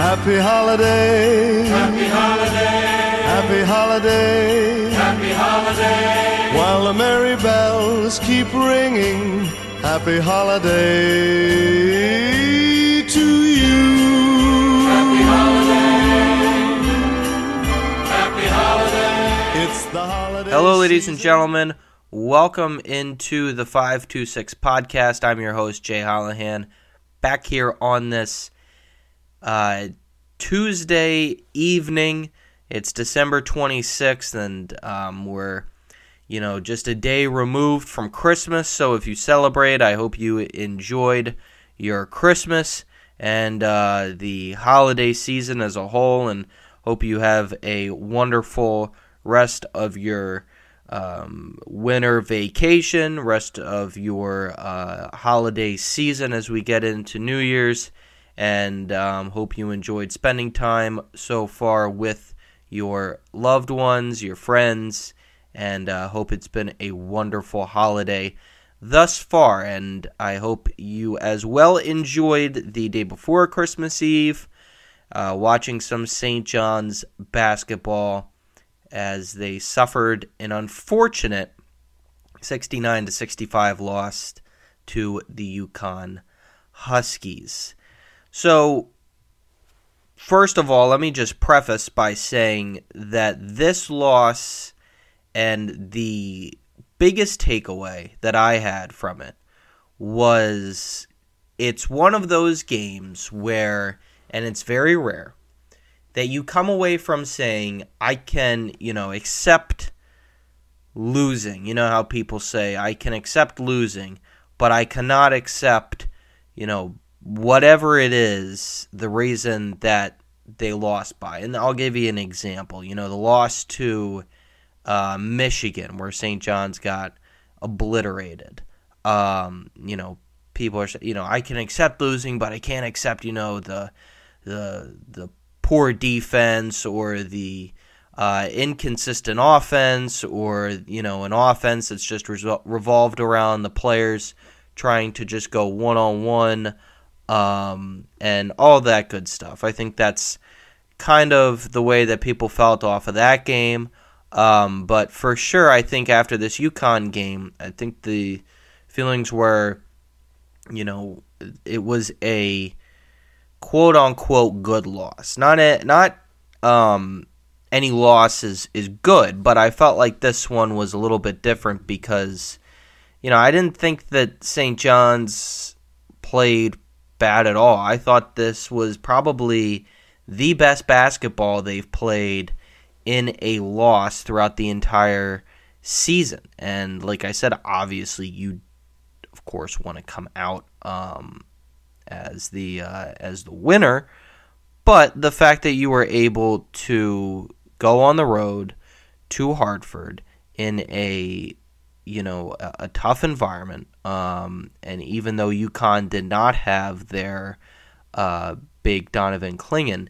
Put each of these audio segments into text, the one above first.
Happy holiday. Happy holiday. Happy holiday. Happy holiday. While the merry bells keep ringing. Happy holiday to you. Happy holiday. Happy holiday. It's the holiday. Hello, ladies and gentlemen. Welcome into the 526 podcast. I'm your host, Jay Hollahan, back here on this uh, Tuesday evening. It's December 26th, and um, we're, you know, just a day removed from Christmas. So if you celebrate, I hope you enjoyed your Christmas and uh, the holiday season as a whole, and hope you have a wonderful rest of your um, winter vacation, rest of your uh, holiday season as we get into New Year's, and um, hope you enjoyed spending time so far with your loved ones, your friends, and uh, hope it's been a wonderful holiday thus far. And I hope you as well enjoyed the day before Christmas Eve, uh, watching some St. John's basketball as they suffered an unfortunate 69 to 65 loss to the UConn Huskies. So, first of all, let me just preface by saying that this loss and the biggest takeaway that I had from it was it's one of those games where, and it's very rare, that you come away from saying, I can, you know, accept losing. You know how people say, I can accept losing, but I cannot accept, you know, whatever it is, the reason that they lost by. And I'll give you an example. You know, the loss to uh, Michigan, where St. John's got obliterated. Um, you know, people are, you know, I can accept losing, but I can't accept, you know, the the the poor defense or the uh, inconsistent offense or you know an offense that's just revolved around the players trying to just go one on one and all that good stuff. I think that's kind of the way that people felt off of that game. Um, but for sure, I think after this UConn game, I think the feelings were, you know, it was a quote unquote good loss. Not a, not um, any loss is, is good, but I felt like this one was a little bit different because, you know, I didn't think that St. John's played bad at all. I thought this was probably the best basketball they've played in a loss throughout the entire season. And like I said, obviously you of course want to come out um, as the uh, as the winner, but the fact that you were able to go on the road to Hartford in a you know a, a tough environment, um, and even though UConn did not have their uh, big Donovan Clingan,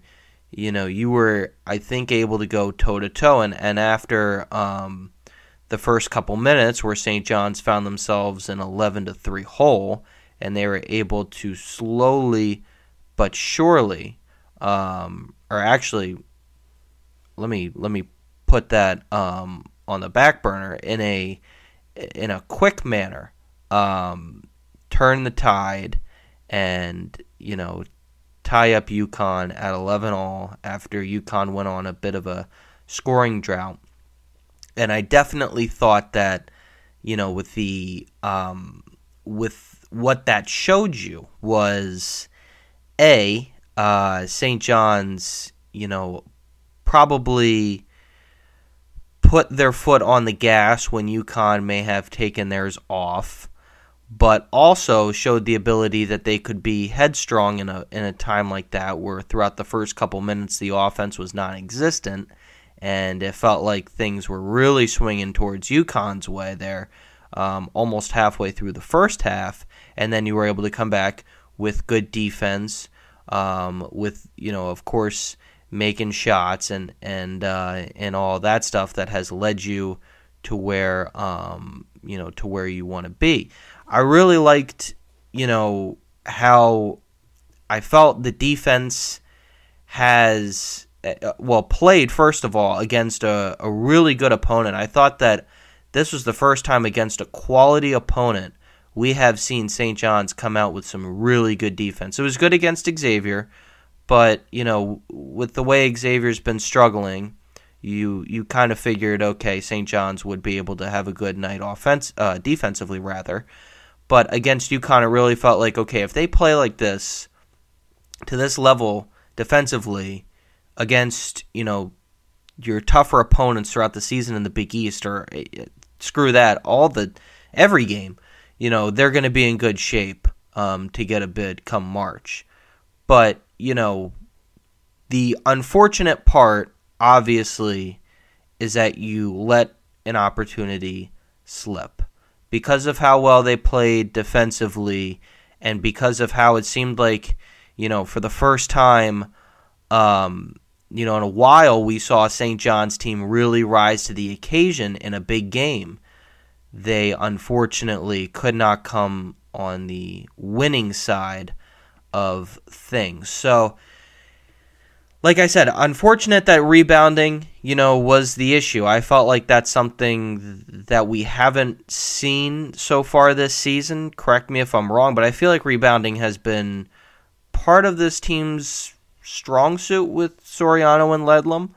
you know you were I think able to go toe to toe, and and after um, the first couple minutes where St. John's found themselves in 11 to 3 hole and they were able to slowly but surely um, or actually let me let me put that um, on the back burner in a in a quick manner um, turn the tide and you know tie up UConn at 11 all after UConn went on a bit of a scoring drought and I definitely thought that you know with the um, with what that showed you was a uh, St. John's you know probably put their foot on the gas when UConn may have taken theirs off but also showed the ability that they could be headstrong in a in a time like that where throughout the first couple minutes the offense was non-existent and it felt like things were really swinging towards UConn's way there, um, almost halfway through the first half, and then you were able to come back with good defense, um, with you know, of course, making shots and and uh, and all that stuff that has led you to where um, you know to where you want to be. I really liked you know how I felt the defense has uh, well played first of all against a, a really good opponent. I thought that this was the first time against a quality opponent we have seen St. John's come out with some really good defense. It was good against Xavier, but you know, with the way Xavier's been struggling, you you kind of figured okay, St. John's would be able to have a good night offense uh, defensively rather. But against UConn, it really felt like okay, if they play like this to this level defensively against you know your tougher opponents throughout the season in the Big East, or uh, screw that, all the every game you know, they're going to be in good shape um, to get a bid come March. But, you know, the unfortunate part, obviously, is that you let an opportunity slip. Because of how well they played defensively, and because of how it seemed like, you know, for the first time, um, you know, in a while, we saw St. John's team really rise to the occasion in a big game they unfortunately could not come on the winning side of things. So, like I said, unfortunate that rebounding, you know, was the issue. I felt like that's something that we haven't seen so far this season. Correct me if I'm wrong, but I feel like rebounding has been part of this team's strong suit with Soriano and Ledlum.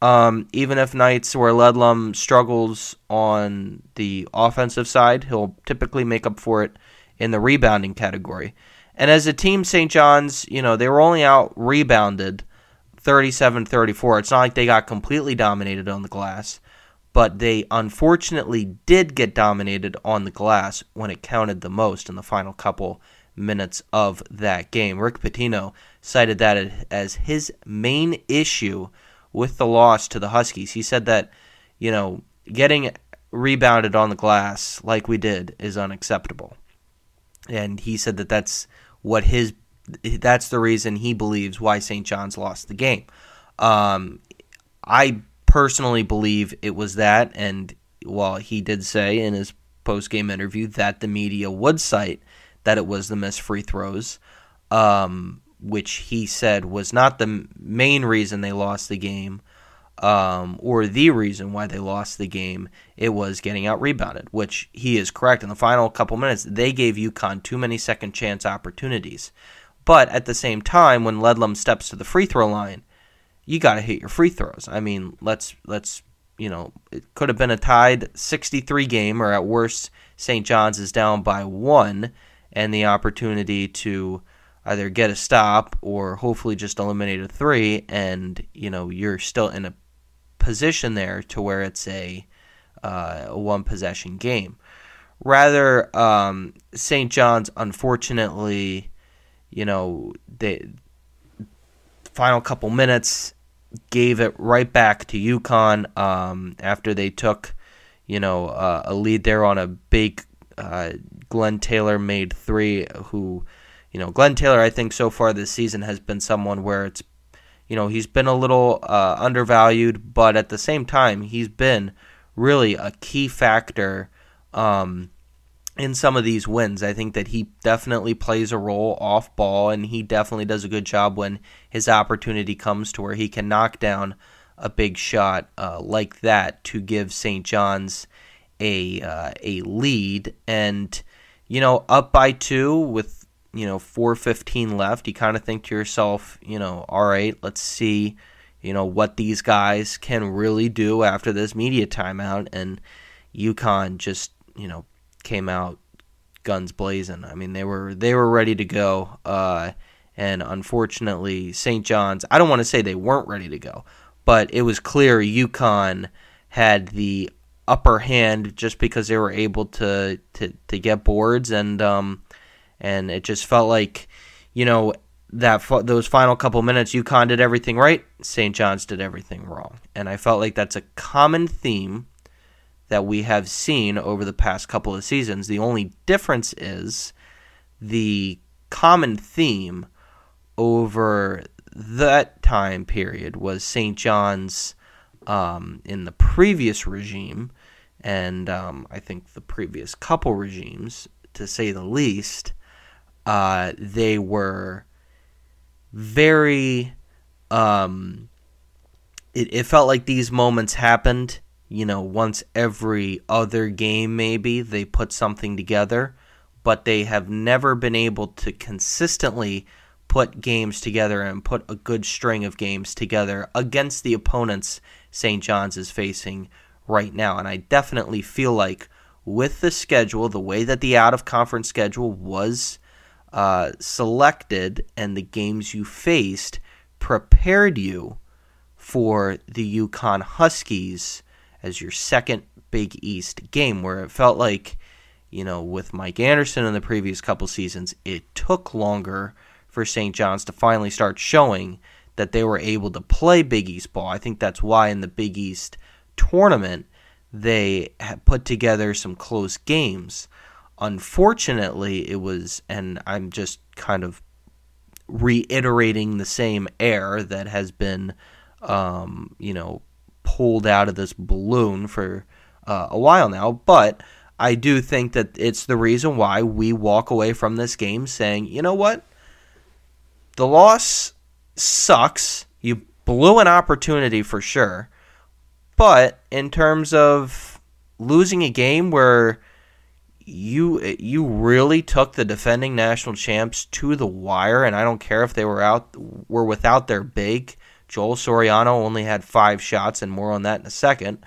Um, even if nights where Ledlum struggles on the offensive side, he'll typically make up for it in the rebounding category. And as a team, St. John's, you know, they were only out rebounded 37 34. It's not like they got completely dominated on the glass, but they unfortunately did get dominated on the glass when it counted the most in the final couple minutes of that game. Rick Pitino cited that as his main issue with the loss to the Huskies. He said that, you know, getting rebounded on the glass like we did is unacceptable. And he said that that's what his that's the reason he believes why St. John's lost the game. Um, I personally believe it was that, and while he did say in his post game interview that the media would cite that it was the missed free throws, um, which he said was not the main reason they lost the game um, or the reason why they lost the game. It was getting out rebounded, which he is correct. In the final couple minutes, they gave UConn too many second chance opportunities. But at the same time, when Ledlum steps to the free throw line, you got to hit your free throws. I mean, let's let's you know, it could have been a tied 63 game, or at worst, St. John's is down by one, and the opportunity to either get a stop or hopefully just eliminate a three, and you know you're still in a position there to where it's a, uh, a one possession game. Rather, um, St. John's unfortunately, you know, the final couple minutes gave it right back to UConn um, after they took, you know, uh, a lead there on a big uh, Glenn Taylor made three, who you know, Glenn Taylor, I think so far this season has been someone where it's, you know, he's been a little uh, undervalued, but at the same time, he's been really a key factor um, in some of these wins. I think that he definitely plays a role off ball, and he definitely does a good job when his opportunity comes to where he can knock down a big shot uh, like that to give St. John's a uh, a lead, and you know, up by two with you know 415 left you kind of think to yourself you know all right let's see you know what these guys can really do after this media timeout and UConn just you know came out guns blazing I mean they were they were ready to go uh, and unfortunately St. John's I don't want to say they weren't ready to go but it was clear UConn had the upper hand just because they were able to to, to get boards and um, and it just felt like, you know, that those final couple minutes, UConn did everything right, St. John's did everything wrong, and I felt like that's a common theme that we have seen over the past couple of seasons. The only difference is the common theme over that time period was St. John's um, in the previous regime, and um, I think the previous couple regimes, to say the least, uh, they were very Um, it, it felt like these moments happened, you know, once every other game, maybe they put something together, but they have never been able to consistently put games together and put a good string of games together against the opponents St. John's is facing right now. And I definitely feel like with the schedule, the way that the out of conference schedule was uh, selected and the games you faced prepared you for the UConn Huskies as your second Big East game, where it felt like, you know, with Mike Anderson in the previous couple seasons, it took longer for St. John's to finally start showing that they were able to play Big East ball. I think that's why in the Big East tournament they put together some close games. Unfortunately, it was, and I'm just kind of reiterating the same air that has been um, you know, pulled out of this balloon for uh, a while now. But I do think that it's the reason why we walk away from this game saying, you know what? The loss sucks. You blew an opportunity for sure. But in terms of losing a game where you you really took the defending national champs to the wire and I don't care if they were out were without their big Joel Soriano only had five shots, and more on that in a second.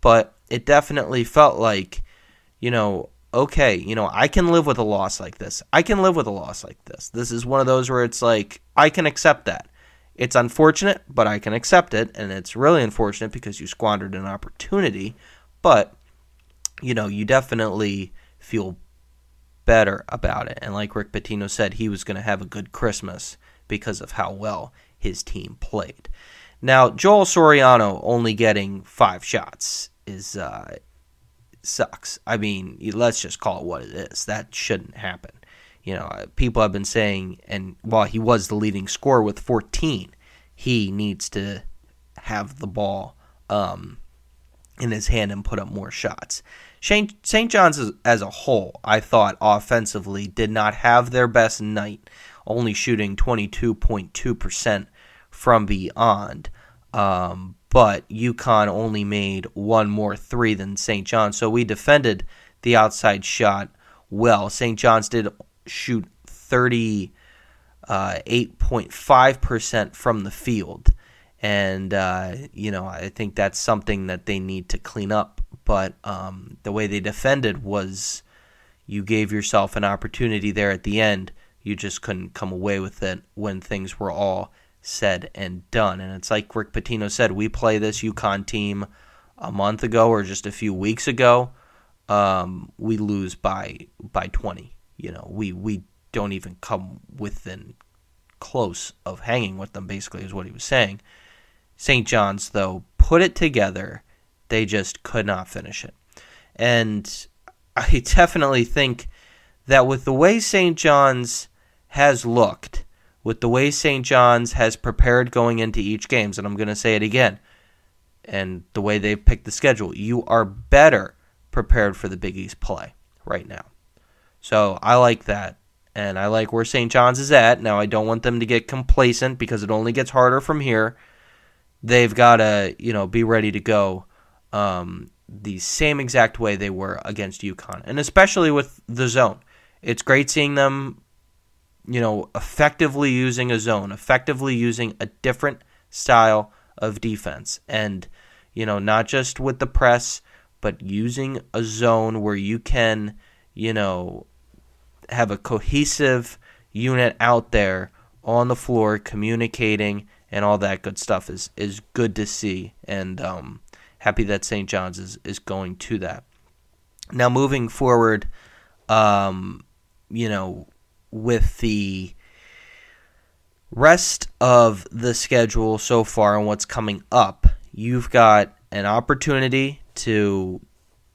But it definitely felt like, you know, okay, you know, I can live with a loss like this. I can live with a loss like this. This is one of those where it's like, I can accept that. It's unfortunate, but I can accept it. And it's really unfortunate because you squandered an opportunity. But, you know, you definitely feel better about it. And like Rick Pitino said, he was going to have a good Christmas because of how well his team played. Now, Joel Soriano only getting five shots is uh, sucks. I mean, let's just call it what it is. That shouldn't happen. You know, uh, people have been saying, and while he was the leading scorer with 14, he needs to have the ball um, in his hand and put up more shots. St. John's as, a whole, I thought offensively, did not have their best night, only shooting 22.2% from beyond. Um, but UConn only made one more three than St. John's. So we defended the outside shot well. St. John's did shoot 38.5% uh, from the field. And, uh, you know, I think that's something that they need to clean up. But um, the way they defended was you gave yourself an opportunity there at the end. You just couldn't come away with it when things were all said and done. And it's like Rick Pitino said, we play this UConn team a month ago or just a few weeks ago. Um, we lose by by 20. You know, we we don't even come within close of hanging with them. Basically, is what he was saying. St. John's though put it together, they just could not finish it, and I definitely think that with the way St. John's has looked with the way St. John's has prepared going into each games, and I'm going to say it again, and the way they've picked the schedule, you are better prepared for the Big East play right now. So I like that, and I like where St. John's is at. Now I don't want them to get complacent because it only gets harder from here. They've got to, you know, be ready to go um, the same exact way they were against UConn, and especially with the zone. It's great seeing them you know, effectively using a zone, effectively using a different style of defense. And, you know, not just with the press, but using a zone where you can, you know, have a cohesive unit out there on the floor communicating and all that good stuff is is good to see and um, happy that St. John's is, is going to that. Now moving forward, um, you know, with the rest of the schedule so far and what's coming up, you've got an opportunity to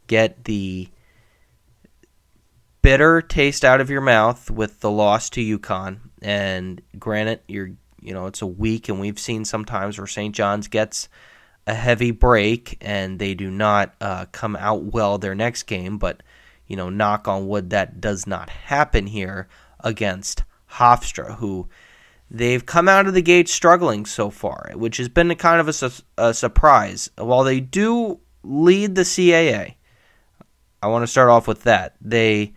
get the bitter taste out of your mouth with the loss to UConn. And granted, you're you know it's a week, and we've seen sometimes where St. John's gets a heavy break and they do not uh, come out well their next game. But you know, knock on wood, that does not happen here against Hofstra, who they've come out of the gate struggling so far, which has been a kind of a, su- a surprise. While they do lead the CAA, I want to start off with that. They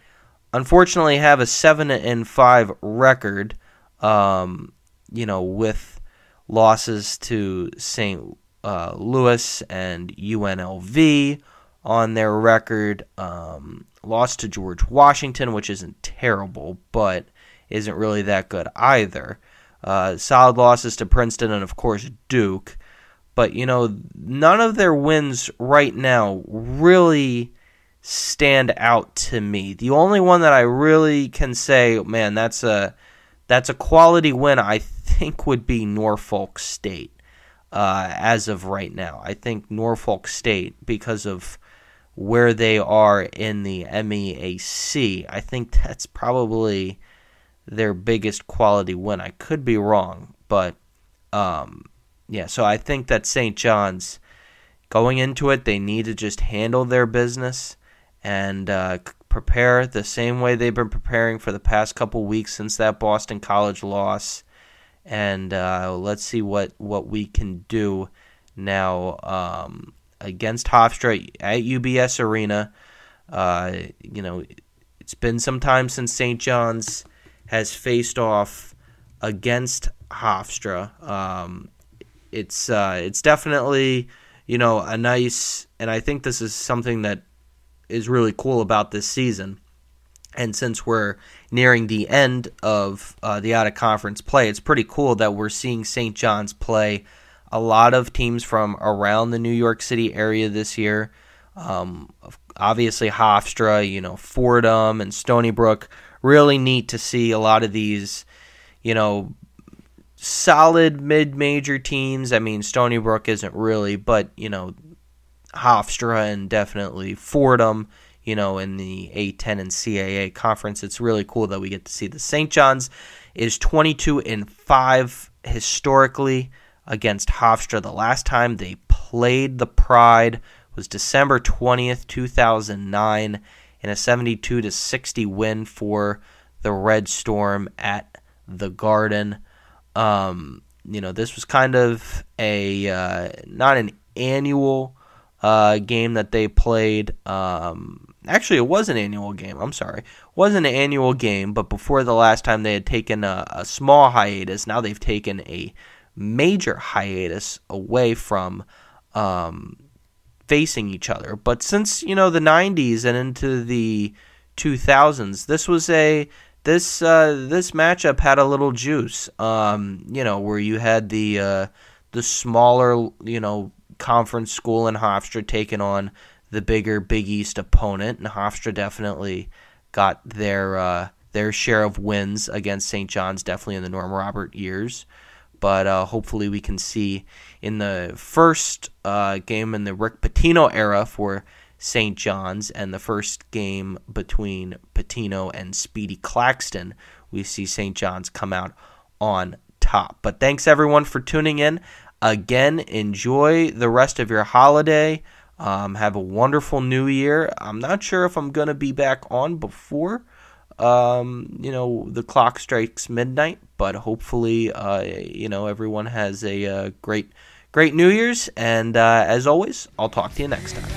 unfortunately have a seven and five record. Um, you know, with losses to St. Uh, Louis and UNLV on their record. Um, lost to George Washington, which isn't terrible, but isn't really that good either. Uh, solid losses to Princeton and, of course, Duke. But, you know, none of their wins right now really stand out to me. The only one that I really can say, man, that's a that's a quality win. I think would be Norfolk State uh, as of right now. I think Norfolk State because of where they are in the MEAC. I think that's probably their biggest quality win. I could be wrong, but um, yeah. So I think that St. John's going into it, they need to just handle their business and uh, prepare the same way they've been preparing for the past couple weeks since that Boston College loss. And uh, let's see what, what we can do now um, against Hofstra at UBS Arena. Uh, you know, it's been some time since St. John's has faced off against Hofstra. Um, it's uh, it's definitely you know a nice, and I think this is something that is really cool about this season. And since we're nearing the end of uh, the out of conference play, it's pretty cool that we're seeing St. John's play a lot of teams from around the New York City area this year. Um, obviously, Hofstra, you know, Fordham and Stony Brook. Really neat to see a lot of these, you know, solid mid major teams. I mean, Stony Brook isn't really, but, you know, Hofstra and definitely Fordham, you know, in the A10 and CAA conference. It's really cool that we get to see the St. John's is 22 and 5 historically against Hofstra. The last time they played the Pride was December 20th, 2009 in a 72 to 60 win for the Red Storm at the Garden. Um, you know, this was kind of a uh, not an annual uh, game that they played. Um, actually, it was an annual game. I'm sorry, it was an annual game. But before the last time, they had taken a, a small hiatus. Now they've taken a major hiatus away from um, facing each other. But since you know the '90s and into the 2000s, this was a this uh, this matchup had a little juice. Um, you know, where you had the uh, the smaller, you know, conference school in Hofstra taking on the bigger Big East opponent, and Hofstra definitely got their uh, their share of wins against St. John's, definitely in the Norm Robert years. But uh, hopefully, we can see in the first uh, game in the Rick Pitino era for St. John's and the first game between Pitino and Speedy Claxton, we see St. John's come out on top. But thanks everyone for tuning in. Again, enjoy the rest of your holiday. Um, have a wonderful new year. I'm not sure if I'm going to be back on before, um, you know, the clock strikes midnight, but hopefully, uh, you know, everyone has a uh, great, great New Year's. And uh, as always, I'll talk to you next time.